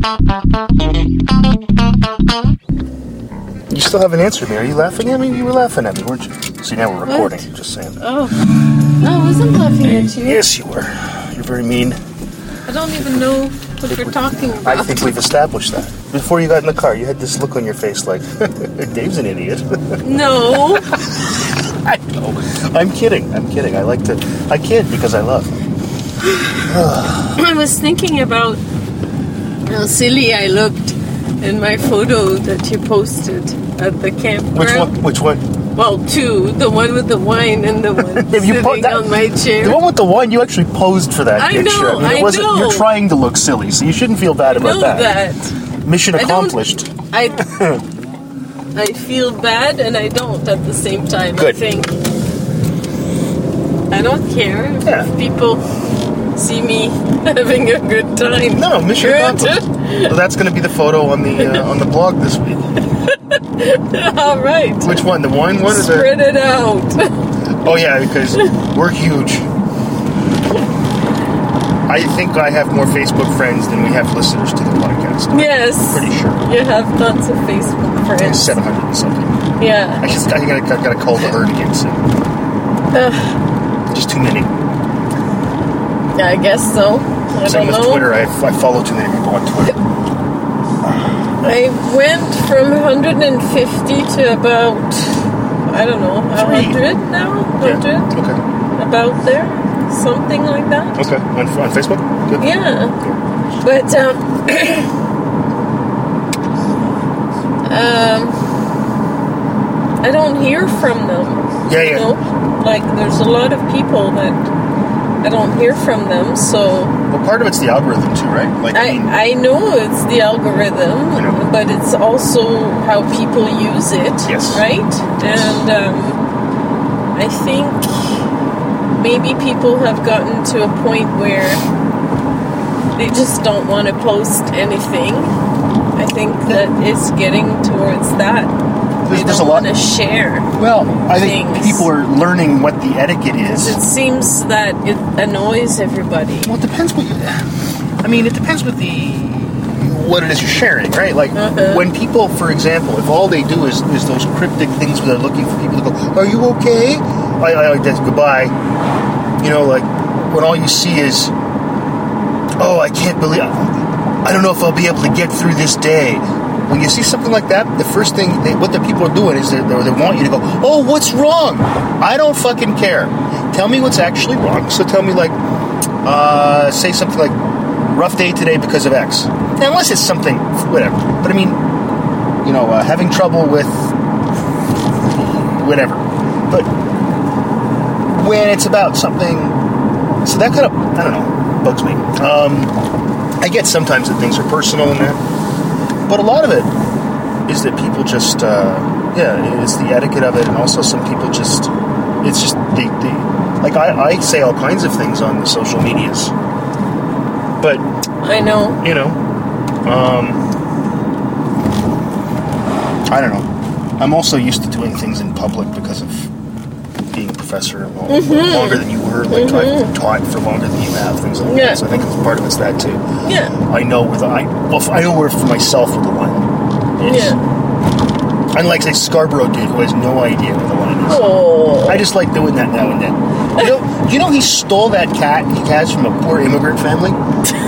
You still haven't answered me. Are you laughing at me? You were laughing at me, weren't you? See, now we're recording. Just saying. Oh. No, I wasn't laughing at you. Yes, you were. You're very mean. I don't even know what you're talking about. I think we've established that. Before you got in the car, you had this look on your face like, Dave's an idiot. No. I know. I'm kidding. I'm kidding. I like to. I kid because I love. I was thinking about how silly I looked in my photo that you posted at the campground. Which one? Which one? Well, two. The one with the wine and the one Have you sitting po- that- on my chair. The one with the wine, you actually posed for that I picture. know, mean, it I wasn't. know. You're trying to look silly, so you shouldn't feel bad I about know that. that. Mission accomplished. I I feel bad and I don't at the same time. Good. I think I don't care if people see me having a good time. No, mission accomplished. well, that's going to be the photo on the uh, on the blog this week. All right. Which one? The wine one or the? Spread it out. Oh yeah, because we're huge. I think I have more Facebook friends than we have listeners to the podcast. yes. Pretty sure. You have lots of Facebook friends. Seven hundred and something. Yeah. I just I think I got, got to call the herd again soon. Ugh, Just too many. I guess so. I Same don't with know. Twitter. I, I follow too many people on Twitter. I went from 150 to about I don't know, Three. 100 now. 100 Yeah. Okay. about there, something like that. Okay. On, on Facebook. Good. Yeah, but um, um, I don't hear from them. Yeah, You yeah. know, like there's a lot of people that I don't hear from them. So Well, part of it's the algorithm too, right? Like I, I mean, I know it's the algorithm, I know. but it's also how people use it. Yes. Right, and um, I think maybe people have gotten to a point where they just don't want to post anything. I think that it's getting towards that. There's- there's a lot- to share. well, I think people are learning what the etiquette is. It seems that it annoys everybody. Well, it depends what you. I mean, it depends what the what it is you're sharing, right? Like Uh-huh. when people, for example, if all they do is, is those cryptic things where they're looking for people to go, "Are you okay?" I, I like that's goodbye. You know, like when all you see is, "Oh, I can't believe." I don't know if I'll be able to get through this day. When you see something like that, the first thing they, what the people are doing is they, they want you to go, "Oh, what's wrong?" I don't fucking care. Tell me what's actually wrong. So tell me like, uh, say something like, "Rough day today because of X." Unless it's something, whatever. But I mean, you know, uh, having trouble with whatever. But when it's about something, so that kind of I don't know bugs me. Um, I get sometimes that things are personal and that, but a lot of it is that people just uh, yeah, it's the etiquette of it, and also some people just it's just they, they like I, I say all kinds of things on the social medias, but I know. you know, um, I don't know. I'm also used to doing things in public because of professor Mm-hmm. longer than you were. Like I've taught for longer than you have, things like Yeah. that. So I think it's part of it's that too. Yeah. I know where the I well, I know where for myself where the line is. Yeah. Unlike say Scarborough dude who has no idea where the line is. Oh. I just like doing that now and then. You know, you know he stole that cat he has from a poor immigrant family.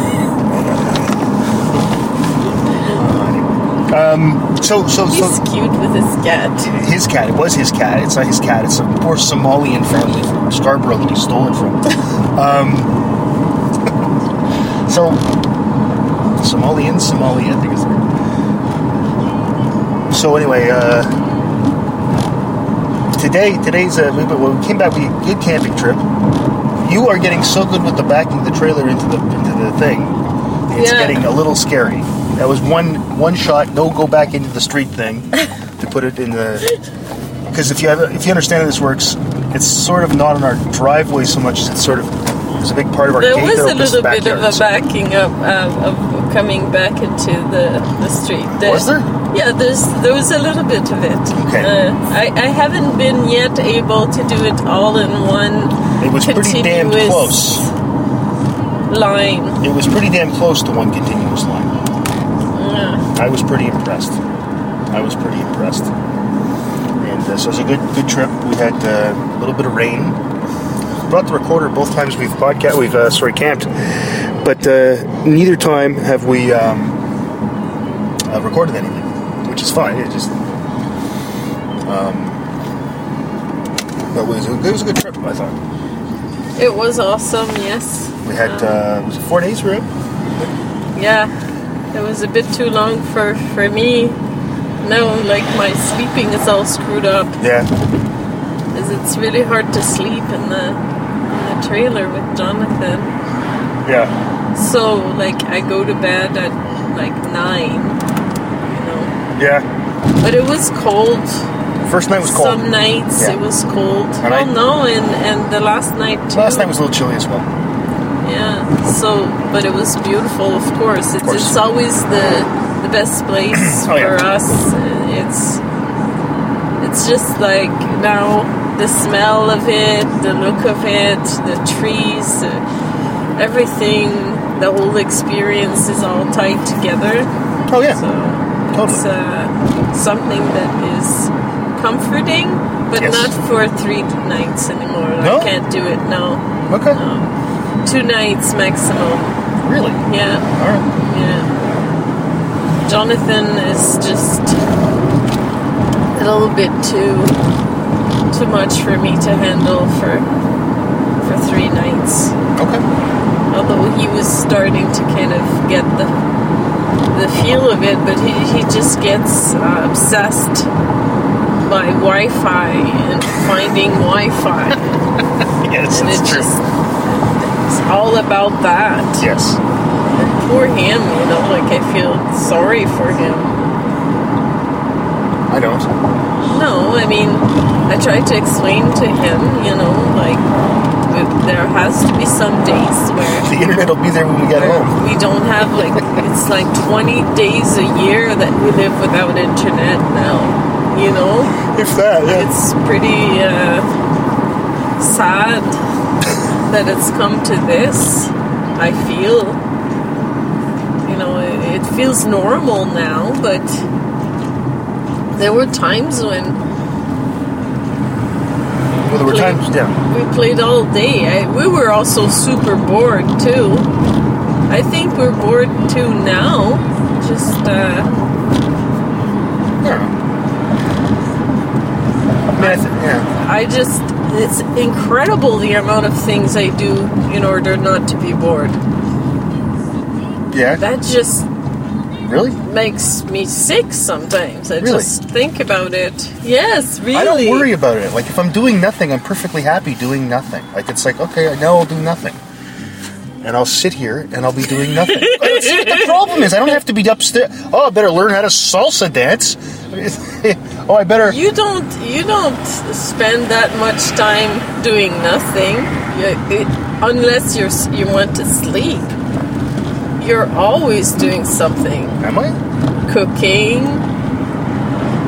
Um, so so so He's cute with his cat. his cat. It was his cat. It's not his cat. It's a poor Somalian family from Scarborough that he stole it from. Um, so Somalian, Somalia, I think is. So anyway, uh, today today's uh, we, when we came back. We good camping trip. You are getting so good with the backing the trailer into the into the thing. It's Yeah. getting a little scary. That was one one shot. No, go back into the street thing to put it in the. Because if you have, if you understand how this works, it's sort of not on our driveway so much as it's sort of it's a big part of our There was a little bit of a backing up um, of coming back into the, the street. Was there? Yeah, there's there was a little bit of it. Okay. Uh, I, I haven't been yet able to do it all in one It was pretty damn close. line. It was pretty damn close to one continuous line. I was pretty impressed. I was pretty impressed. And uh, so it was a good good trip. We had uh, a little bit of rain. Brought the recorder both times we've podcast we've uh, sorry camped, but uh, neither time have we um, uh, recorded anything, which is fine. It just um, but it was, it was a good trip. I thought It was awesome, yes. we had Um, uh, was it four days we were? Yeah, it was a bit too long for, for me. No, like my sleeping is all screwed up. Yeah, Because it's really hard to sleep in the in the trailer with Jonathan. yeah, So like I go to bed at like nine, you know. yeah. But it was cold. First night was cold. Some nights Yeah. it was cold. And well, I- no, and and the last night too. Last night was a little chilly as well. Yeah. So, but it was beautiful, of course. It's, course. it's always the the best place Oh, yeah. for us. It's it's just like now the smell of it, the look of it, the trees, uh, everything. The whole experience is all tied together. Oh yeah, So totally. it's uh, something that is comforting, but Yes. not for three nights anymore. No? I can't do it now. okay, No. Two nights maximum. really. Yeah, All right. yeah. Jonathan is just a little bit too too much for me to handle for for three nights. Okay. Although he was starting to kind of get the the feel of it, but he, he just gets uh, obsessed by Wi-Fi and finding Wi-Fi, Yes, and it's true. just it's all about that. yes. Poor him, you know. Like I feel sorry for him. I don't. No, I mean, I try to explain to him, you know, like there has to be some days where The internet will be there when we get home. we don't have like it's like 20 days a year that we live without internet now. You know, If that, yeah. it's pretty uh, sad that it's come to this. I feel, you know, it, it feels normal now, but there were times when well, there were played- times, yeah. we played all day. I, we were also super bored too. I think we're bored too now. Just uh, yeah. I mean, I yeah. I just it's incredible the amount of things I do in order not to be bored. Yeah. That just really? makes me sick sometimes. I Really? just think about it. Yes, really. I don't worry about it. Like if I'm doing nothing, I'm perfectly happy doing nothing. Like it's like okay, now I'll do nothing, and I'll sit here and I'll be doing nothing. The problem is I don't have to be upstairs. Oh, I better learn how to salsa dance. oh, I better. You don't you don't spend that much time doing nothing you, it, unless you're you want to sleep. You're always doing something. Am I? Cooking,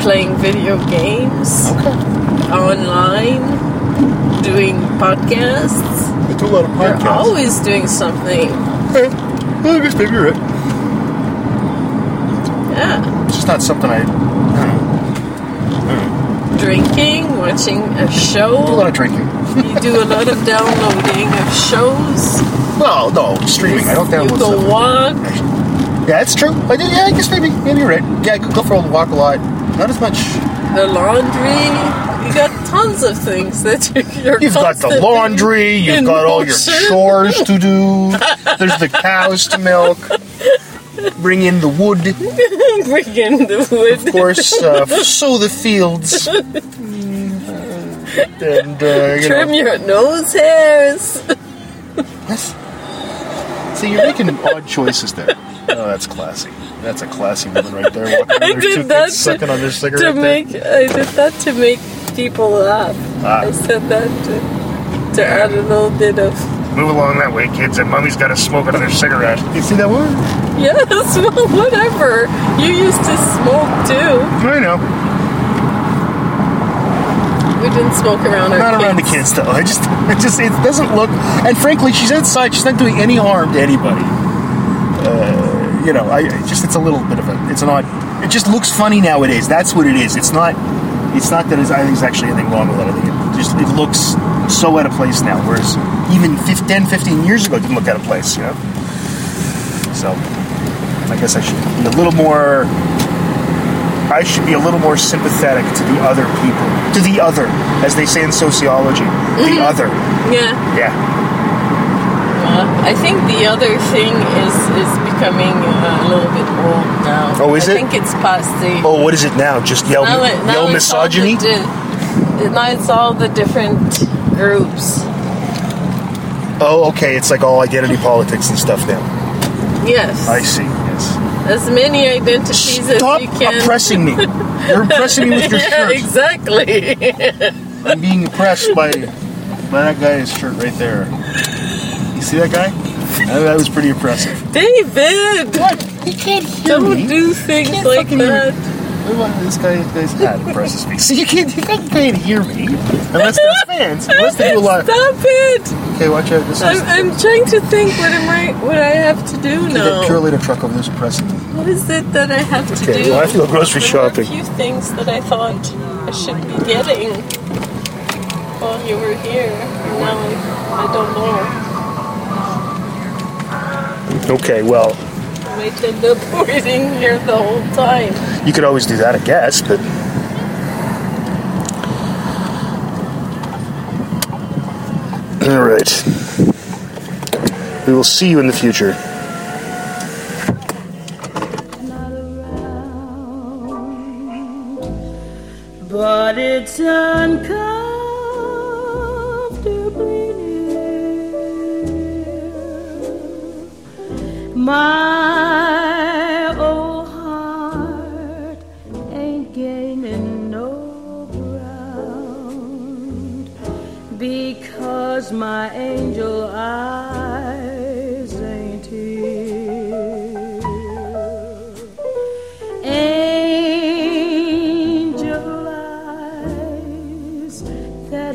playing video games, Okay. online, doing podcasts. Do a lot of You're podcasts. always doing something. Eh, well, I guess maybe you're right. Yeah. It's just not something I. I don't know. Drinking, watching a I do a lot of drinking. You do a lot of downloading of shows. Well, no, streaming. I don't download You go stuff. walk. Yeah, that's true. I do. Yeah, I guess maybe. Maybe you're right. Yeah, I could go for a walk a lot. Not as much. the laundry. You got tons of things that you're. You've got the laundry. You've got all your chores to do. There's the cows to milk. Bring in the wood, Bring in the wood. Of course. Uh, sow the fields. And uh, you Trim know. your nose hairs. What? See, you're making odd choices there. Oh, that's classy. That's a classy woman right there. Walking I did that kids sucking on their to cigarette. there. make. I did that to make people laugh. Ah. I said that to, to add a little bit of. Move along that way, kids. And mommy's got to smoke another cigarette. You see that one? Yes, well, whatever. You used to smoke too. I know. We didn't smoke around our Not around the kids though. I just, it just, it doesn't look. And frankly, she's outside. She's not doing any harm to anybody. Uh, you know, I I just it's a little bit of a it's an odd. It just looks funny nowadays. That's what it is. It's not. It's not that there's, I think there's actually anything wrong with it. I think it just it looks so out of place now. Whereas even 15, 10, 15 years ago, it didn't look out of place. You know. So I guess I should be a little more. I should be a little more sympathetic to the other people, to the other, as they say in sociology, the mm-hmm. other. Yeah. Yeah. Well, I think the other thing is is becoming uh, a little bit old now. Oh, is I it? I think it's past the. Oh, what is it now? Just yell, now it- now yell it's all misogyny? di- now it's all the different groups. Oh, okay. It's like all identity politics and stuff now. Yes. I see. Yes. as many identities Stop as you can. Stop oppressing me. You're oppressing me with your yeah, shirt. exactly. I'm being oppressed by by that guy's shirt right there. You see that guy? That, that was pretty impressive. David, What? He can't hear don't me. do things Can't like fucking hear that. This guy, this guy's hat impresses me. See, you can't, you can't, can't hear me unless they're fans. Unless they do a lot. Stop it! Okay, watch out. This I'm, is I'm trying to think what am I what I have to do that now. pure later truck over there's pressing. What is it that I have to Okay, do? well, I have to go grocery There were shopping. A few things that I thought I should be getting while you were here. and Now I, I don't know. Okay, well, I might end up waiting here the whole time. you could always do that, I guess, but. All right. We will see you in the future. not around, but it's uncomfortably My old heart ain't gaining no ground because my angel eyes ain't here. Angel eyes, that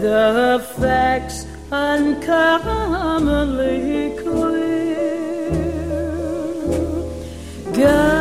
The facts uncommonly clear. Gotta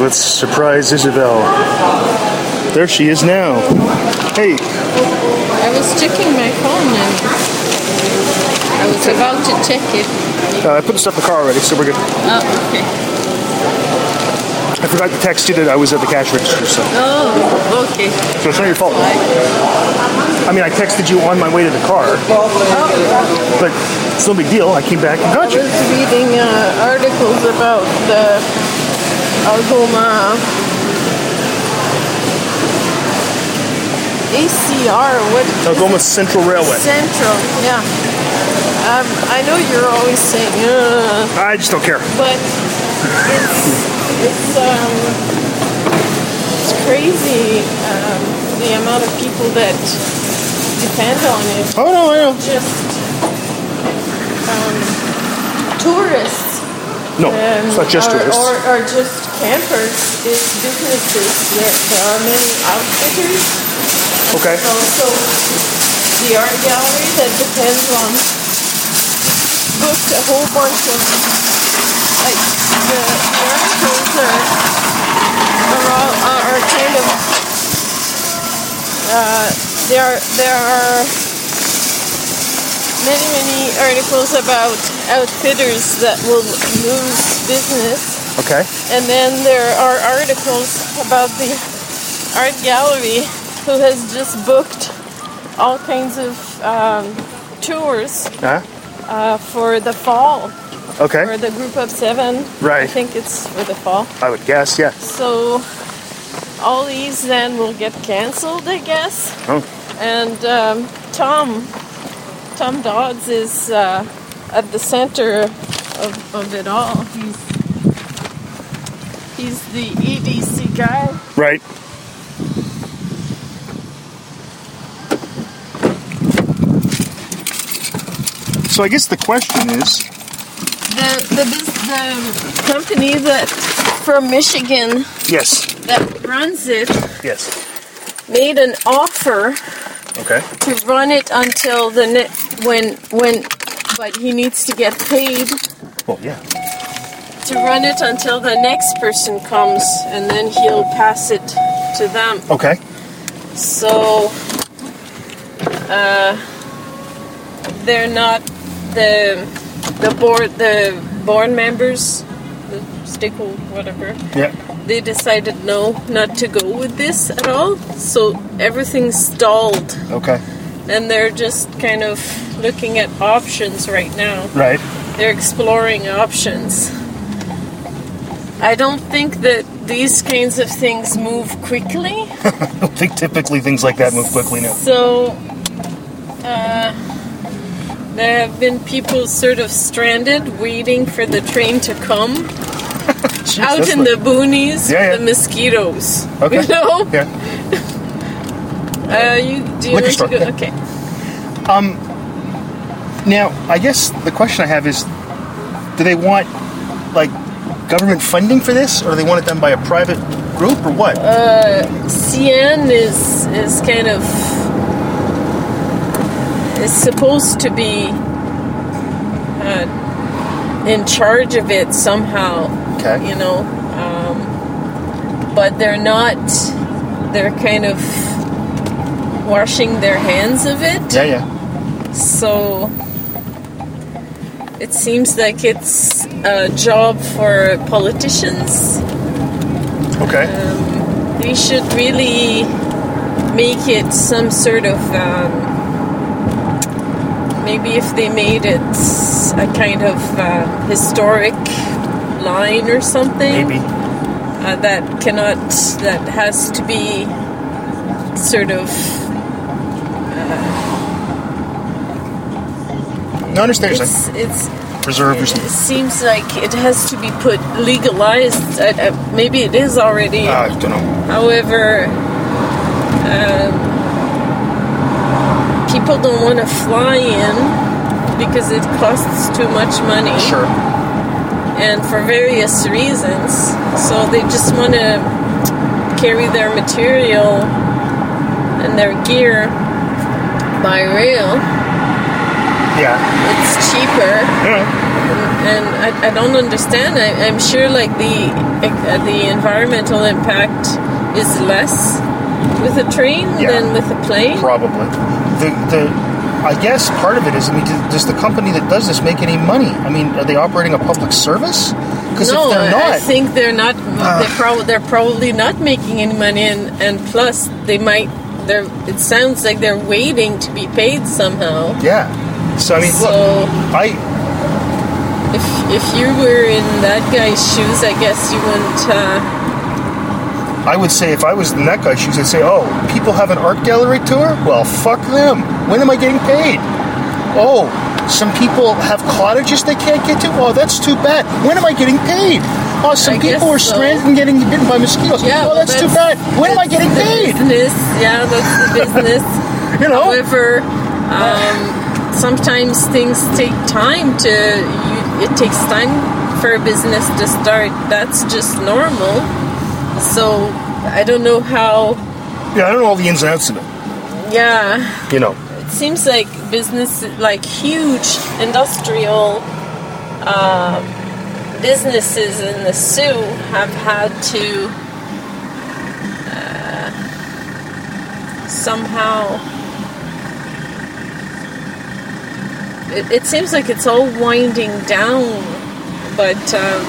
Let's surprise Isabel. There she is now. Hey, I was checking my phone and I was about to check it. uh, I put the stuff in the car already, so we're good. Oh, okay. I forgot to text you that I was at the cash register, so, Oh, okay. so it's not your fault. I mean, I texted you on my way to the car, but it's no big deal. I came back and I got you. was reading uh, articles about the Algoma ACR. What? Algoma Central Railway. Central. Yeah. Um, I know you're always saying, uh, I just don't care. but it's it's um it's crazy um, the amount of people that depend on it. Oh no, I know. Just um, tourists. No, um, it's not just tourists. Or, or just campers. It's businesses. There, there are many outfitters. Okay. Also, the art gallery that depends on booked a whole bunch of like the, the articles are are, all, are, are kind of uh, there are there are many many articles about outfitters that will lose business Okay. and then there are articles about the art gallery who has just booked all kinds of um, tours Huh? uh, for the fall, Okay. for the group of seven. Right. I think it's for the fall. I would guess, yeah. So all these then will get cancelled, I guess. Oh. And um, Tom, Tom Dodds is uh, at the center of, of it all. He's he's the EDC guy. Right. So I guess the question is, The the the company that from Michigan yes, that runs it yes, made an offer okay, to run it until the ne- when when but he needs to get paid. Well, yeah, to run it until the next person comes and then he'll pass it to them. okay, So uh, they're not the the board the board members the stakeholder whatever. Yeah, they decided no not to go with this at all. So everything's stalled. Okay, and they're just kind of looking at options right now. Right, they're exploring options i don't think that these kinds of things move quickly I don't think typically things like that move quickly now. So, uh, there have been people sort of stranded, waiting for the train to come Jeez, out in like- the boonies. Yeah, yeah. The mosquitoes. Okay. You know. Yeah. Uh, you do you Liquor want store, to go? yeah. Okay. Now, I guess the question I have is, do they want like government funding for this, or they want it done by a private group, or what? CN is is kind of is supposed to be uh, in charge of it somehow. okay. you know um, but they're not they're kind of washing their hands of it Yeah, yeah. so it seems like it's a job for politicians Okay. We should really make it some sort of um, maybe if they made it a kind of uh, historic line or something Maybe. uh, that cannot that has to be sort of No, I understand. it's it's Reserve or it seems like it has to be put legalized uh, uh, maybe it is already I don't know. however um, people don't want to fly in because it costs too much money Sure. and for various reasons. So they just want to carry their material and their gear by rail. Yeah. It's cheaper. Yeah. and I, I don't understand. I, I'm sure like the uh, the environmental impact is less with a train Yeah. than with a plane. Probably. The the I guess part of it is. I mean, does- the company that does this make any money? I mean, are they operating a public service? Because no, if they're not, I think they're not. they're, prob- they're probably not making any money, and, and plus they might. They're. It sounds like they're waiting to be paid somehow. yeah. So I mean, So- look, I If if you were in that guy's shoes, I guess you wouldn't. Uh, I would say if I was in that guy's shoes, I'd say, oh, people have an art gallery tour? Well, fuck them. When am I getting paid? Oh, some people have cottages they can't get to? Oh, that's too bad. When am I getting paid? Oh, some I people are so. stranded and getting bitten by mosquitoes. yeah, oh, well, that's, too bad. When am I getting paid? Business, yeah, that's the business. You know? However, um, sometimes things take time to. You, it takes time for a business to start. That's just normal. So I don't know how. Yeah, I don't know all the ins and outs of it. Yeah, You know. it seems like business, like huge industrial uh, businesses in the Soo, have had to uh, somehow. It, it seems like it's all winding down, but um,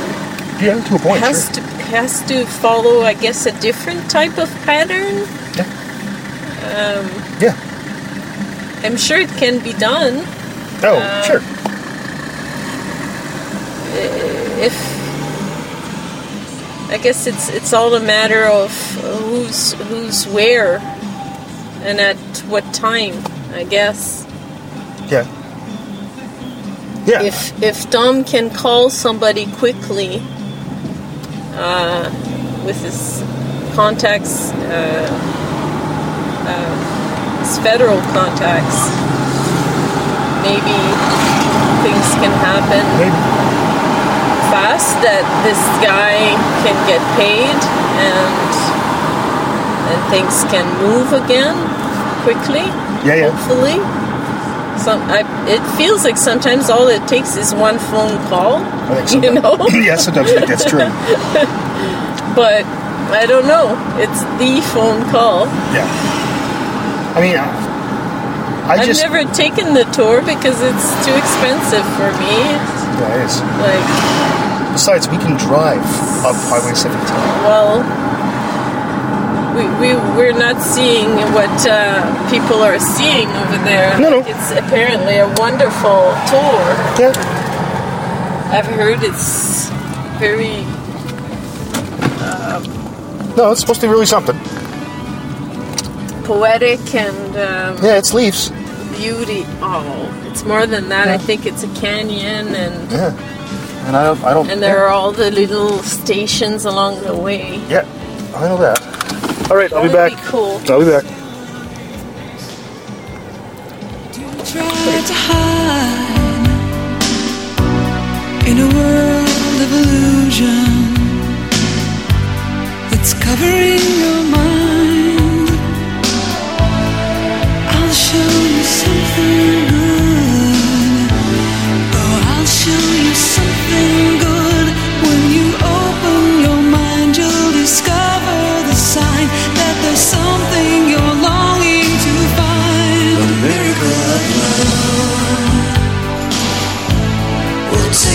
Yeah, to a point. has sure. to has to follow, I guess, a different type of pattern. Yeah. Yeah. I'm sure it can be done. Oh, Um, sure. if I guess it's it's all a matter of who's who's where and at what time. I guess Yeah. Yeah. if if Tom can call somebody quickly uh, with his contacts, uh, uh, his federal contacts, maybe things can happen. Maybe. fast that this guy can get paid and and things can move again quickly. Yeah, yeah. Hopefully, some I, it feels like sometimes all it takes is one phone call. You know, yeah, sometimes I think that's true. but I don't know. It's the phone call. Yeah. I mean, I, I've never taken the tour because it's too expensive for me. Yeah, it is. Like, Besides, we can drive up Highway 17. well, we, we, we're not seeing what uh, people are seeing over there. No, no. It's apparently a wonderful tour. Yeah. I've heard it's very No, it's supposed to be really something. poetic and um, Yeah, it's leaves. beauty. Oh, it's more than that. I think it's a canyon, and Yeah. And I don't. I don't. and there are all the little stations along the way. Yeah, I know that. All right, I'll be back. be cool. I'll be back. try to hide in a world of illusion that's covering your mind. I'll show you something good. Oh, I'll show you something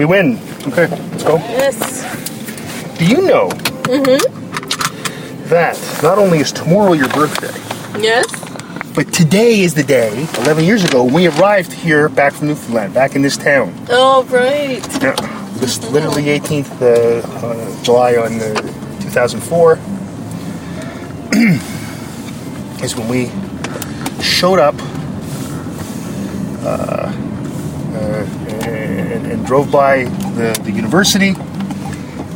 We win. Okay, let's go. Yes. Do you know that not only is tomorrow your birthday, Yes. but today is the day, 11 years ago, when we arrived here back from Newfoundland, back in this town. Oh, right. Yeah, this literally 18th uh, uh, July on uh, 2004 is when we showed up uh, uh, and, and drove by the, the university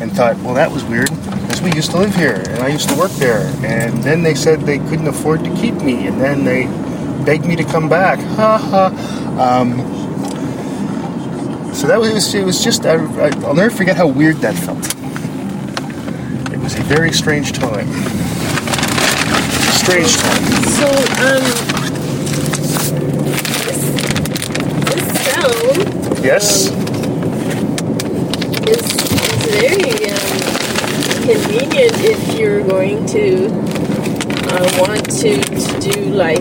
and thought, well, that was weird because we used to live here and I used to work there. And then they said they couldn't afford to keep me, and then they begged me to come back. Ha ha. Um, so that was it was just I, I, I'll never forget how weird that felt. It was a very strange time. Strange time. So, um, this, this Yes. it's, is very um, convenient if you're going to uh, want to, to do like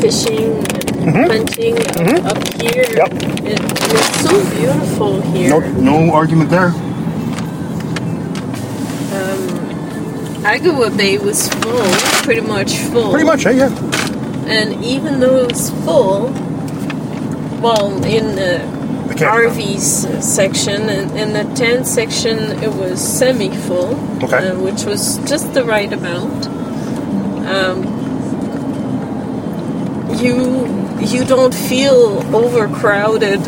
fishing and hunting up, up here. Mm-hmm. Yep. It, it's so beautiful here. No no argument there. Um, Agawa Bay was full, pretty much full. Pretty much, eh? Yeah. And even though it was full, well, in the RVs section and in the tent section, it was semi-full, Okay. uh, which was just the right amount. Um, you you don't feel overcrowded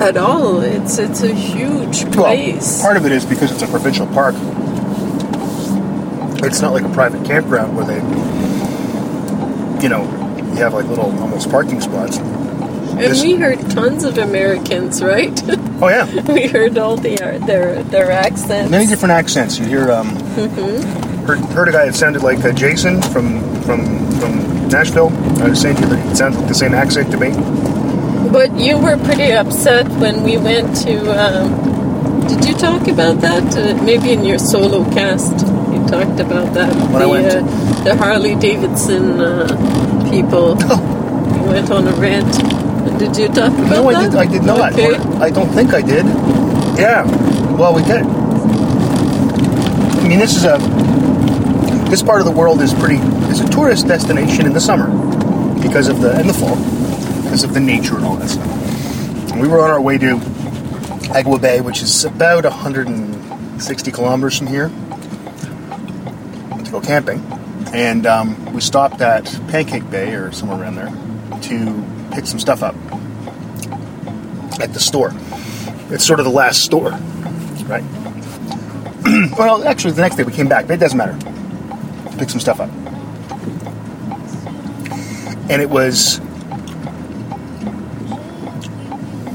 at all. It's it's a huge place. Well, part of it is because it's a provincial park. It's not like a private campground where they, you know, you have like little almost parking spots. And we heard tons of Americans, right? Oh yeah, we heard all the their their accents. many different accents. You hear, um, mm-hmm. heard, heard a guy that sounded like uh, Jason from from from Nashville. I was saying it sounds like the same accent to me. But you were pretty upset when we went to. Um, did you talk about that? Uh, maybe in your solo cast, you talked about that. When the, I went uh, the Harley Davidson uh, people. you went on a rant. Did you talk about No, I did. I did not. Okay. I don't think I did. Yeah. Well, we did. I mean, this is a this part of the world is pretty is a tourist destination in the summer because of the in the fall because of the nature and all that stuff. And we were on our way to Agawa Bay, which is about 160 kilometers from here, to go camping. And um, we stopped at Pancake Bay or somewhere around there to pick some stuff up at the store. It's sort of the last store, right? well, actually, the next day we came back, but it doesn't matter. Pick some stuff up. And it was.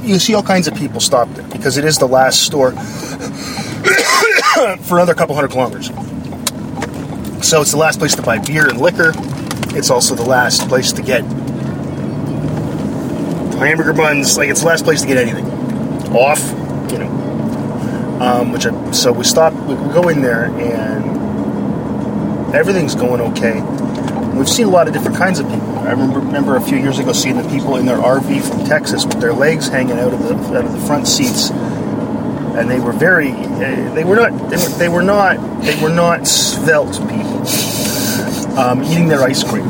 You see all kinds of people stopped there because it is the last store for another couple hundred kilometers. So it's the last place to buy beer and liquor. It's also the last place to get hamburger buns. Like it's the last place to get anything off, you know. Um, which I, so we stop. We, go in there and everything's going okay. We've seen a lot of different kinds of people. I remember, remember a few years ago seeing the people in their RV from Texas with their legs hanging out of the out of the front seats, and they were very. Uh, they were not. They were, they were not. They were not svelte people. Um, eating their ice cream.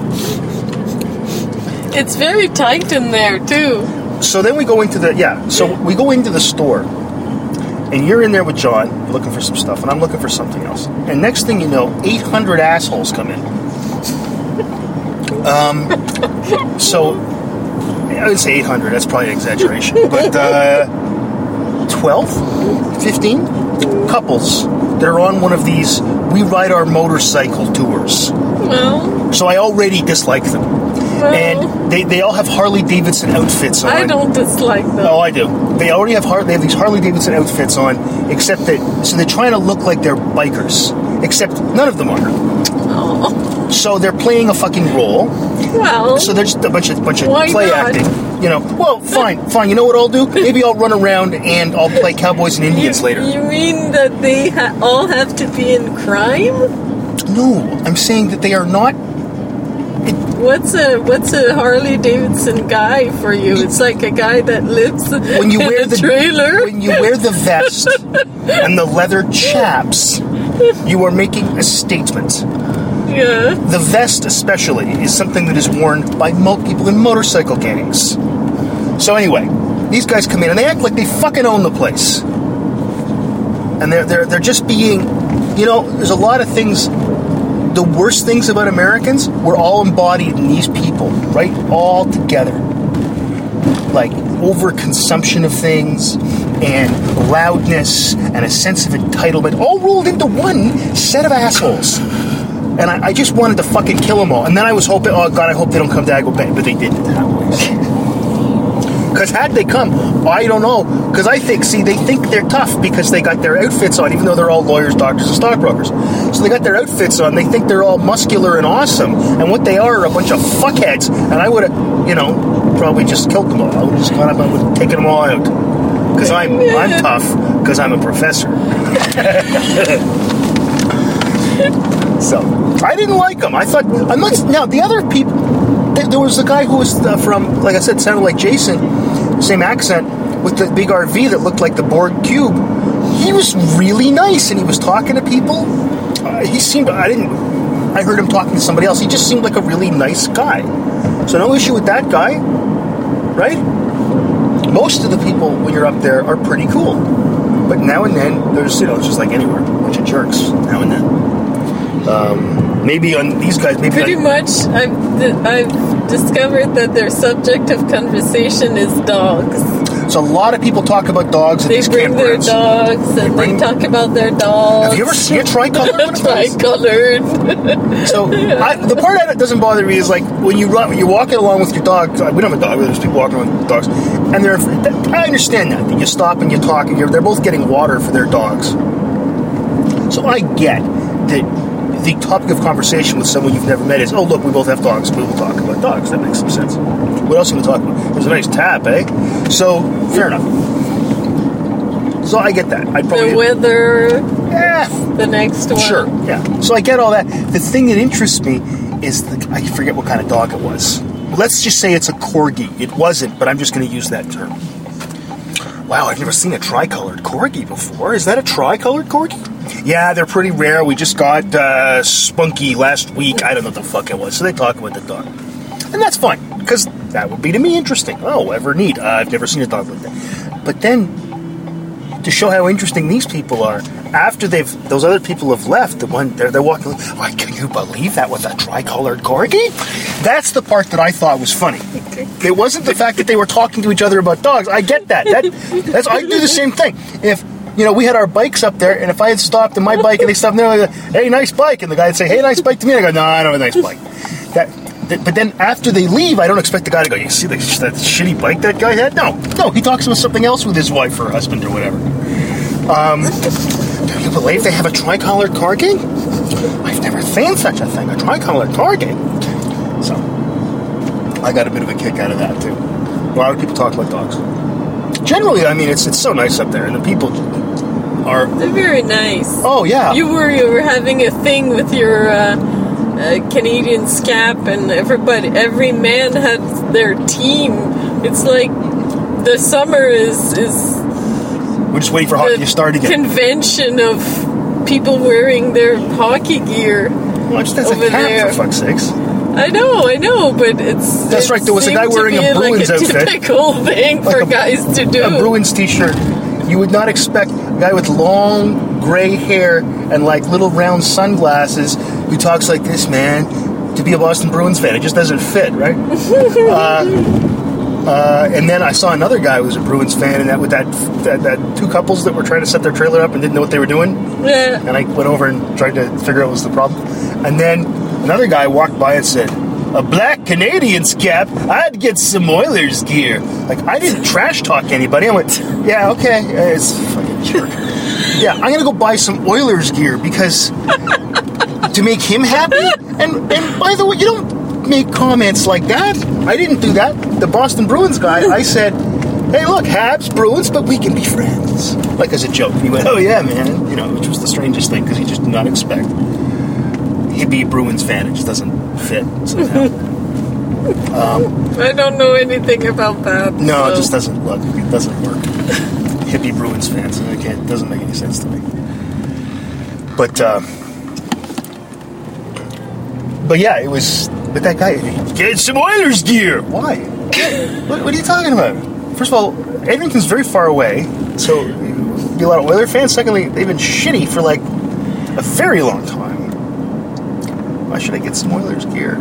It's very tight in there too. So then we go into the yeah. So we go into the store, and you're in there with John looking for some stuff, and I'm looking for something else. And next thing you know, 800 assholes come in. Um, so I would say 800. That's probably an exaggeration, but uh, 12, 15 couples that are on one of these. We ride our motorcycle tours. Well, So I already dislike them. And they, they all have Harley Davidson outfits on. I don't dislike them. Oh, I do. They already have Har- they have these Harley Davidson outfits on, except that so they're trying to look like they're bikers, except none of them are. Oh, So they're playing a fucking role. well, So they're just a bunch of bunch of Why play not? acting. You know. Well, fine, fine. You know what I'll do? Maybe I'll run around and I'll play cowboys and Indians later. you mean that they ha- all have to be in crime? No, I'm saying that they are not. What's a what's a Harley Davidson guy for you? It's like a guy that lives When you in wear a the trailer. when you wear the vest and the leather chaps, you are making a statement. yeah. The vest, especially, is something that is worn by mo- people in motorcycle gangs. So anyway, these guys come in and they act like they fucking own the place, and they're they're they're just being, you know, there's a lot of things. The worst things about Americans, we're all embodied in these people, right? All together. Like overconsumption of things and loudness and a sense of entitlement, all rolled into one set of assholes. And I, I just wanted to fucking kill them all. And then I was hoping, oh God, I hope they don't come to Bay. But they didn't. Because had they come, I don't know. Because I think, see, they think they're tough because they got their outfits on, even though they're all lawyers, doctors, and stockbrokers. So they got their outfits on. They think they're all muscular and awesome. And what they are are a bunch of fuckheads. And I would have, you know, probably just killed them all. I would have just gone up and would have taken them all out. Because I'm, I'm tough because I'm a professor. So I didn't like them. I thought I'm now the other people. There, there was a guy who was uh, from, like I said, sounded like Jason, same accent with the big RV that looked like the Borg cube. He was really nice, and he was talking to people. Uh, he seemed. I didn't. I heard him talking to somebody else. He just seemed like a really nice guy. So no issue with that guy, right? Most of the people when you're up there are pretty cool, but now and then there's you know just like anywhere, a bunch of jerks now and then. Um, maybe on these guys, maybe Pretty on- much, I've di- I've discovered that their subject of conversation is dogs. So a lot of people talk about dogs They bring their dogs and bring- they talk about their dogs. Have you ever seen a tricolor? one of those? Tricolored. So I, the part that doesn't bother me is like when you run, when you're walking along with your dog. We don't have a dog. but There's people walking with dogs, and they're. I understand that. that You stop and you talk, and you're, they're both getting water for their dogs. So I get that the topic of conversation with someone you've never met is, oh look, we both have dogs. We will talk about dogs. That makes some sense. What else are we talk about? There's a nice tap, eh? So fair enough. So I get that. I probably the weather, Eh, the next one. Sure, yeah. So I get all that. The thing that interests me is the, I forget what kind of dog it was. Let's just say it's a corgi. It wasn't, but I'm just going to use that term. Wow, I've never seen a tricolored corgi before. Is that a tricolored corgi? Yeah, they're pretty rare. We just got uh, Spunky last week. I don't know what the fuck it was. So they talk about the dog. And that's fine, because that would be to me interesting. Oh, ever neat. Uh, I've never seen a dog like that. But then, to show how interesting these people are, after they've those other people have left, the one they're, they're walking. Why can you believe that was a tri-colored corgi? That's the part that I thought was funny. It wasn't the fact that they were talking to each other about dogs. I get that. That that's I do the same thing. If you know, we had our bikes up there, and if I had stopped in my bike and they stopped there, like, hey, nice bike, and the guy'd say, hey, nice bike to me, and I go, no, I don't have a nice bike. That, that, but then after they leave, I don't expect the guy to go, you see that, that shitty bike that guy had? No, no, he talks about something else with his wife or husband or whatever. Um, do you believe they have a tricolored corgi? I've never seen such a thing, a tricolored corgi. So, I got a bit of a kick out of that too. A lot of people talk about dogs. Generally, I mean, it's it's so nice up there, and the people are. They're very nice. Oh yeah, You were you were having a thing with your uh, uh, Canadiens cap, and everybody, every man had their team. It's like the summer is is we're just waiting for hockey to start again. convention of people wearing their hockey gear. well, just that's a cap there. for fuck's sakes. I know, I know, but it's That's it right, there was a guy wearing a Bruins like a outfit. Typical thing Like for a- guys to do. A Bruins t-shirt. You would not expect a guy with long gray hair and like little round sunglasses who talks like this, man, to be a Boston Bruins fan. It just doesn't fit, right? uh, uh, and then I saw another guy who was a Bruins fan, and that with that, that that two couples that were trying to set their trailer up and didn't know what they were doing. Yeah. and I went over and tried to figure out what was the problem. And then another guy walked by and said, "A black Canadiens cap. I'd get some Oilers gear." Like I didn't trash talk anybody. I went, "Yeah, okay, it's fucking jerk." yeah, I'm gonna go buy some Oilers gear because to make him happy. And and by the way, you don't make comments like that. I didn't do that. The Boston Bruins guy, I said, "Hey, look, Habs, Bruins, but we can be friends." Like as a joke. He went, "Oh yeah, man," you know, which was the strangest thing because he just did not expect he'd be a Bruins fan. It just doesn't fit somehow. I don't know anything about that. no, so- it just doesn't look. It doesn't work. Hippie Bruins fans. It can't. It doesn't make any sense to me. But. Uh, but yeah, it was. But that guy, get some Oilers gear. Why? what, what are you talking about? First of all, Edmonton's very far away, so be a lot of Oiler fans. Secondly, they've been shitty for like a very long time. Why should I get some Oilers gear?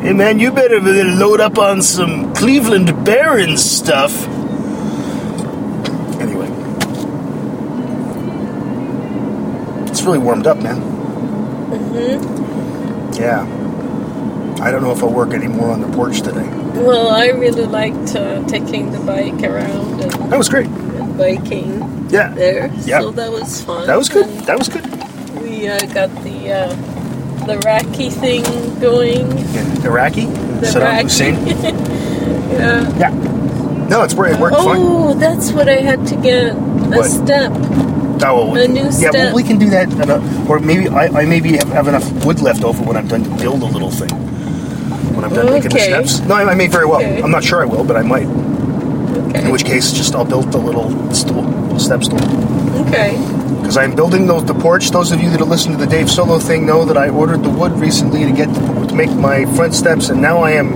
Hey man, you better load up on some Cleveland Barons stuff. Anyway, it's really warmed up, man. Mm-hmm. Yeah. I don't know if I'll work anymore on the porch today. Well, I really liked uh, taking the bike around and, That was great. biking Yeah. there. Yeah. So that was fun. That was good. That was good. We uh, got the uh, the Raki thing going. Yeah. Iraqi? The Saddam Iraqi. Hussein? Yeah. Yeah. No, it's it worked fine. Oh, that's what I had to get. A What? step. Oh, well, we a new Yeah, step. well, we can do that. a- Or maybe I, I maybe have, have enough wood left over when I'm done to build a little thing. When I'm done making the steps. No, I, I may very well. Okay. I'm not sure I will, but I might. Okay. In which case, just I'll build the little stool, little step stool. Okay. Because I'm building those, the porch. Those of you that have listened to the Dave Solo thing know that I ordered the wood recently to get to make my front steps, and now I am.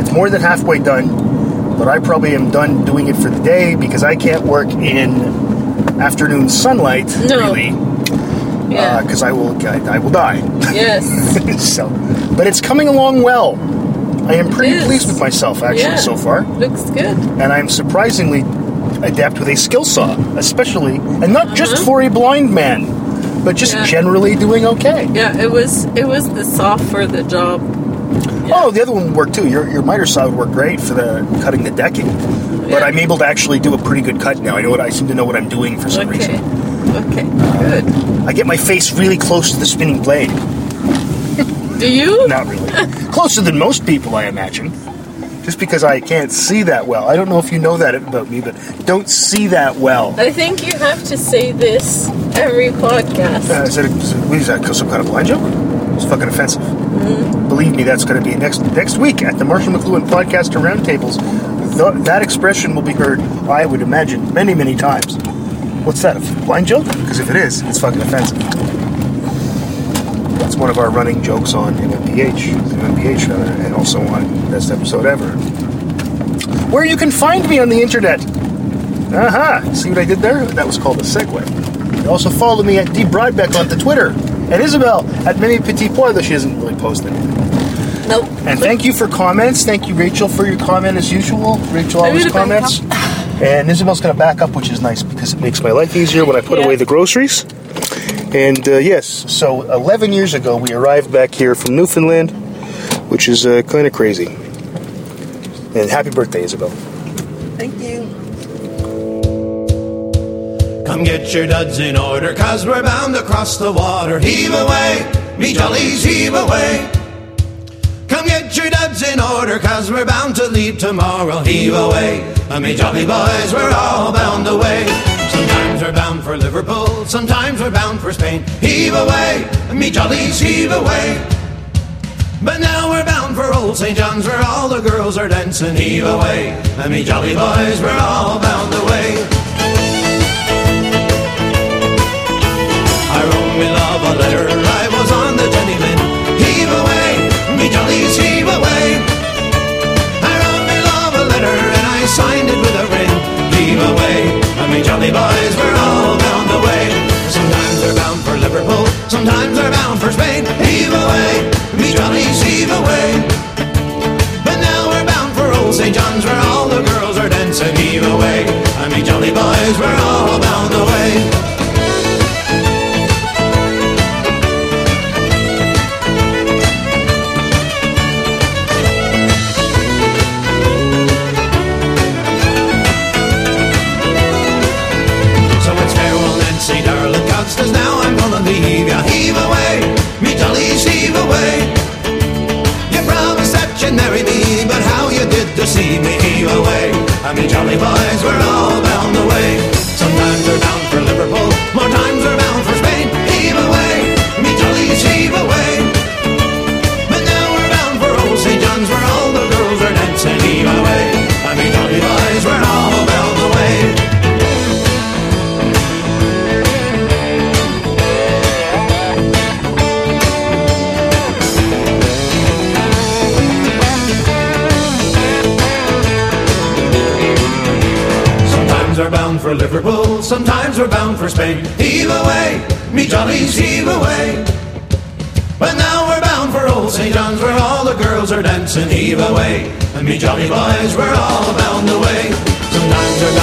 It's more than halfway done, but I probably am done doing it for the day because I can't work in afternoon sunlight No. really uh, Yeah. because I will I, I will die. yes. so, but it's coming along well. I am pretty pleased with myself actually Yeah. so far, Looks good. and I'm surprisingly adept with a skill saw, especially and not just Uh-huh. for a blind man, but just Yeah. generally doing okay. Yeah, it was it was the saw for the job. Oh, the other one would work too. Your your miter saw would work great for the cutting the decking, but Yeah. I'm able to actually do a pretty good cut now. I know what I seem to know what I'm doing for some Okay. reason. Okay. Good. I get my face really close to the spinning blade. Do you? Not really. Closer than most people, I imagine. Just because I can't see that well. I don't know if you know that about me, but don't see that well. I think you have to say this every podcast. Uh, is, that a, is, it, what is that some kind of blind joke? It's fucking offensive. Believe me, that's going to be next next week at the Marshall McLuhan podcast and roundtables. Th- that expression will be heard, I would imagine, many many times. What's that? A blind joke? Because if it is, it's fucking offensive. One of our running jokes on MMPH, MMPH rather, and also on Best Episode Ever. Where you can find me on the internet. Aha! Uh-huh. See what I did there? That was called a segue. You also follow me at D Brodbeck on the Twitter. And Isabel at Many Petit Pois, though she doesn't really post anything. Nope. And thank you for comments. Thank you, Rachel, for your comment as usual. Rachel always comments. And Isabel's going to back up, which is nice because it makes my life easier when I put Yeah. away the groceries. And uh, yes, so 11 years ago, we arrived back here from Newfoundland, which is uh, kind of crazy. And happy birthday, Isabel. Thank you. Come get your duds in order, cause we're bound to cross the water. Heave away, me jollies, heave away. Come get your duds in order, cause we're bound to leave tomorrow. Heave away, and me jolly boys, we're all bound away. Sometimes we're bound for Liverpool, sometimes we're bound for Spain. Heave away, me jollies, heave away. But now we're bound for old St. John's where all the girls are dancing. Heave away, me jolly boys, we're all bound away. I wrote me love a letter, I was on the Jenny Lind. Heave away, me jollies, heave away. I wrote me love a letter and I signed it with a ring. Heave away, me jolly boys, we're all bound away. Sometimes they're bound for Liverpool, sometimes they're bound for Spain. Heave away, me jollies, heave away. But now we're bound for old St. John's where all the girls are dancing. Heave away, me jolly boys, we're all bound away. Away. I mean, jolly boys, for Liverpool, sometimes we're bound for Spain. Heave away, me jollies, heave away. But now we're bound for old St. John's where all the girls are dancing. Heave away, and me jolly boys, we're all bound away. Sometimes we're